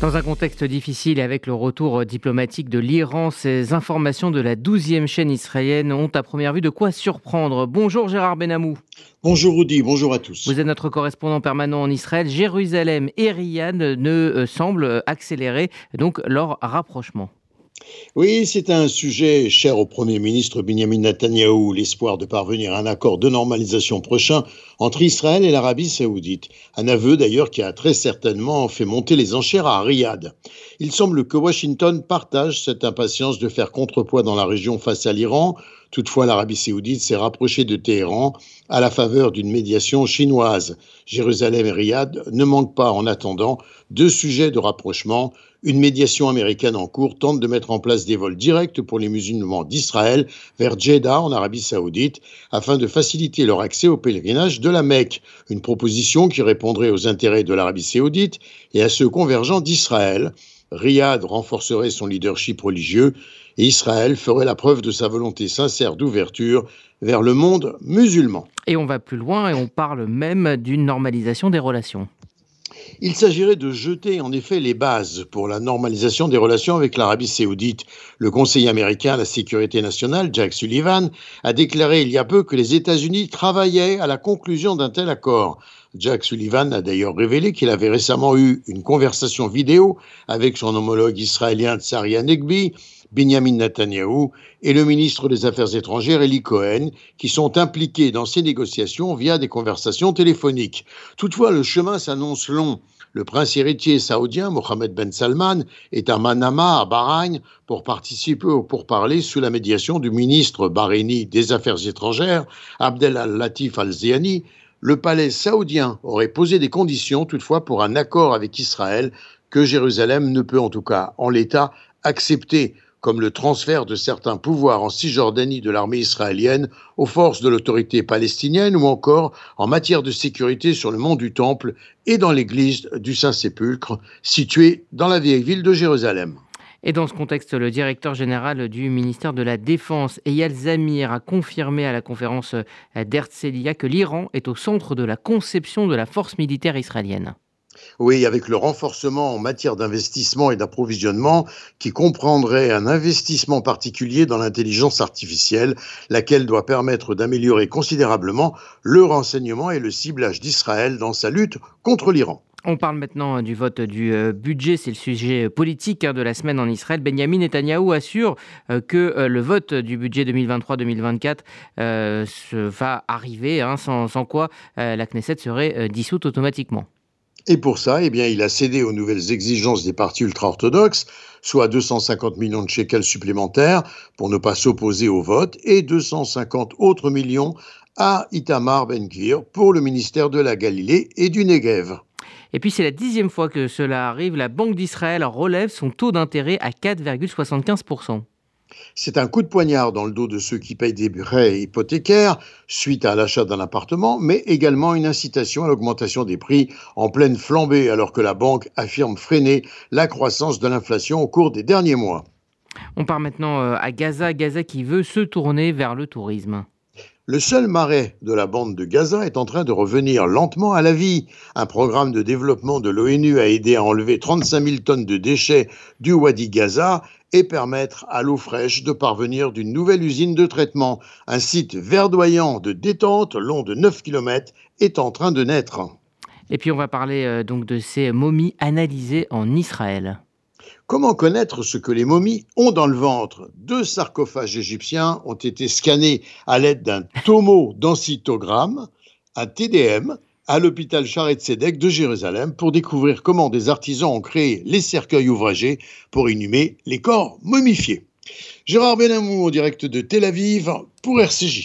Dans un contexte difficile et avec le retour diplomatique de l'Iran, ces informations de la 12e chaîne israélienne ont à première vue de quoi surprendre. Bonjour Gérard Benamou. Bonjour Rudy, bonjour à tous. Vous êtes notre correspondant permanent en Israël. Jérusalem et Riyad ne euh, semblent accélérer donc leur rapprochement. Oui, c'est un sujet cher au Premier ministre Benjamin Netanyahou, l'espoir de parvenir à un accord de normalisation prochain entre Israël et l'Arabie saoudite. Un aveu d'ailleurs qui a très certainement fait monter les enchères à Riyad. Il semble que Washington partage cette impatience de faire contrepoids dans la région face à l'Iran. Toutefois, l'Arabie saoudite s'est rapprochée de Téhéran à la faveur d'une médiation chinoise. Jérusalem et Riyad ne manquent pas, en attendant, deux sujets de rapprochement. Une médiation américaine en cours tente de mettre en place des vols directs pour les musulmans d'Israël vers Jeddah, en Arabie saoudite, afin de faciliter leur accès au pèlerinage de la Mecque. Une proposition qui répondrait aux intérêts de l'Arabie saoudite et à ceux convergents d'Israël. Riyad renforcerait son leadership religieux et Israël ferait la preuve de sa volonté sincère d'ouverture vers le monde musulman. Et on va plus loin et on parle même d'une normalisation des relations. Il s'agirait de jeter en effet les bases pour la normalisation des relations avec l'Arabie saoudite. Le conseiller américain à la sécurité nationale, Jack Sullivan, a déclaré il y a peu que les États-Unis travaillaient à la conclusion d'un tel accord. Jack Sullivan a d'ailleurs révélé qu'il avait récemment eu une conversation vidéo avec son homologue israélien Tsari Negbi Benjamin Netanyahou et le ministre des Affaires étrangères Eli Cohen, qui sont impliqués dans ces négociations via des conversations téléphoniques. Toutefois, le chemin s'annonce long. Le prince héritier saoudien Mohamed Ben Salman est à Manama, à Bahreïn, pour participer au pourparlers sous la médiation du ministre bahreïni des Affaires étrangères, Abdel Al-Latif Al-Ziani. Le palais saoudien aurait posé des conditions toutefois pour un accord avec Israël que Jérusalem ne peut en tout cas en l'état accepter comme le transfert de certains pouvoirs en Cisjordanie de l'armée israélienne aux forces de l'autorité palestinienne ou encore en matière de sécurité sur le mont du Temple et dans l'église du Saint-Sépulcre, située dans la vieille ville de Jérusalem. Et dans ce contexte, le directeur général du ministère de la Défense, Eyal Zamir, a confirmé à la conférence d'Herzliya que l'Iran est au centre de la conception de la force militaire israélienne. Oui, avec le renforcement en matière d'investissement et d'approvisionnement qui comprendrait un investissement particulier dans l'intelligence artificielle, laquelle doit permettre d'améliorer considérablement le renseignement et le ciblage d'Israël dans sa lutte contre l'Iran. On parle maintenant du vote du euh, budget, c'est le sujet politique hein, de la semaine en Israël. Benjamin Netanyahou assure euh, que euh, le vote du budget 2023-2024 va arriver, hein, sans, quoi la Knesset serait dissoute automatiquement. Et pour ça, eh bien, il a cédé aux nouvelles exigences des partis ultra-orthodoxes, soit 250 millions de shekels supplémentaires pour ne pas s'opposer au vote et 250 autres millions à Itamar Ben-Gvir pour le ministère de la Galilée et du Negev. Et puis c'est la dixième fois que cela arrive, la Banque d'Israël relève son taux d'intérêt à 4,75%. C'est un coup de poignard dans le dos de ceux qui payent des prêts hypothécaires suite à l'achat d'un appartement, mais également une incitation à l'augmentation des prix en pleine flambée alors que la banque affirme freiner la croissance de l'inflation au cours des derniers mois. On part maintenant euh, à Gaza, Gaza qui veut se tourner vers le tourisme. Le seul marais de la bande de Gaza est en train de revenir lentement à la vie. Un programme de développement de l'ONU a aidé à enlever 35 000 tonnes de déchets du Wadi Gaza et permettre à l'eau fraîche de parvenir d'une nouvelle usine de traitement. Un site verdoyant de détente long de 9 km est en train de naître. Et puis on va parler euh, donc de ces momies analysées en Israël. Comment connaître ce que les momies ont dans le ventre? Deux sarcophages égyptiens ont été scannés à l'aide d'un tomodensitogramme, un TDM, à l'hôpital Charet Sedek de Jérusalem pour découvrir comment des artisans ont créé les cercueils ouvragés pour inhumer les corps momifiés. Gérard Benamou en direct de Tel Aviv pour RCJ.